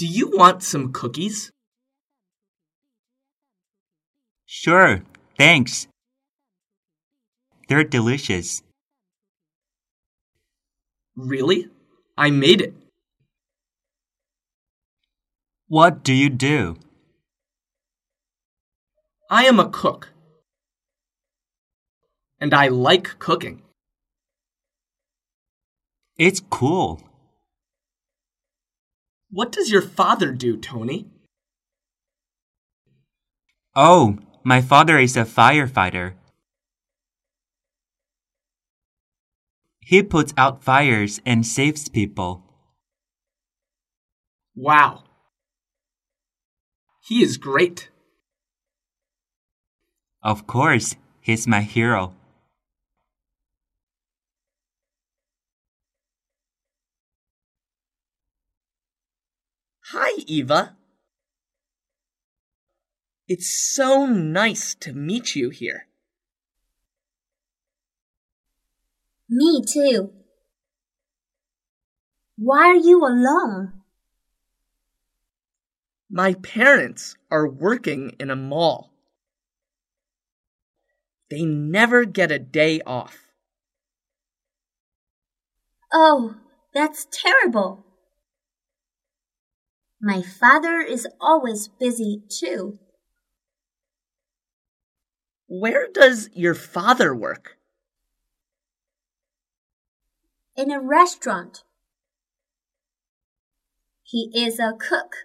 Do you want some cookies? Sure, thanks. They're delicious. Really? I made it. What do you do? I am a cook. And I like cooking. It's cool. What does your father do, Tony? Oh, my father is a firefighter. He puts out fires and saves people. Wow. He is great. Of course, he's my hero. Hi, Eva. It's so nice to meet you here. Me too. Why are you alone? My parents are working in a mall. They never get a day off. Oh, that's terrible. My father is always busy too. Where does your father work? In a restaurant. He is a cook.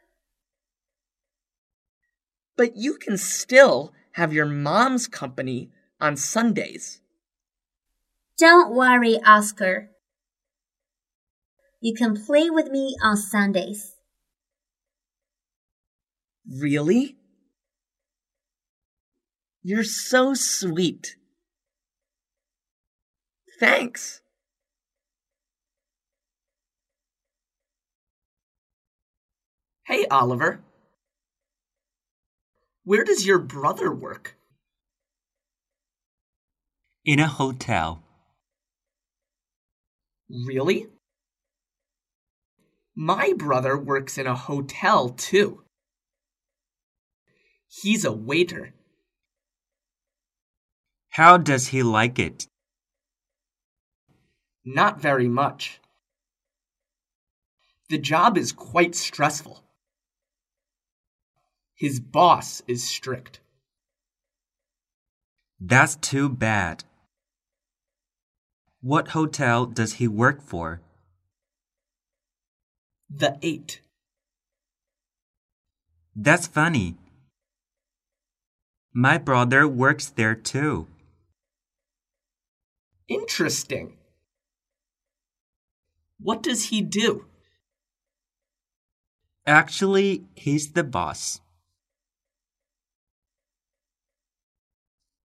But you can still have your mom's company on Sundays. Don't worry, Oscar. You can play with me on Sundays. Really? You're so sweet. Thanks. Hey, Oliver. Where does your brother work? In a hotel. Really? My brother works in a hotel too. He's a waiter. How does he like it? Not very much. The job is quite stressful. His boss is strict. That's too bad. What hotel does he work for? The Eight. That's funny. My brother works there too. Interesting. What does he do? Actually, he's the boss.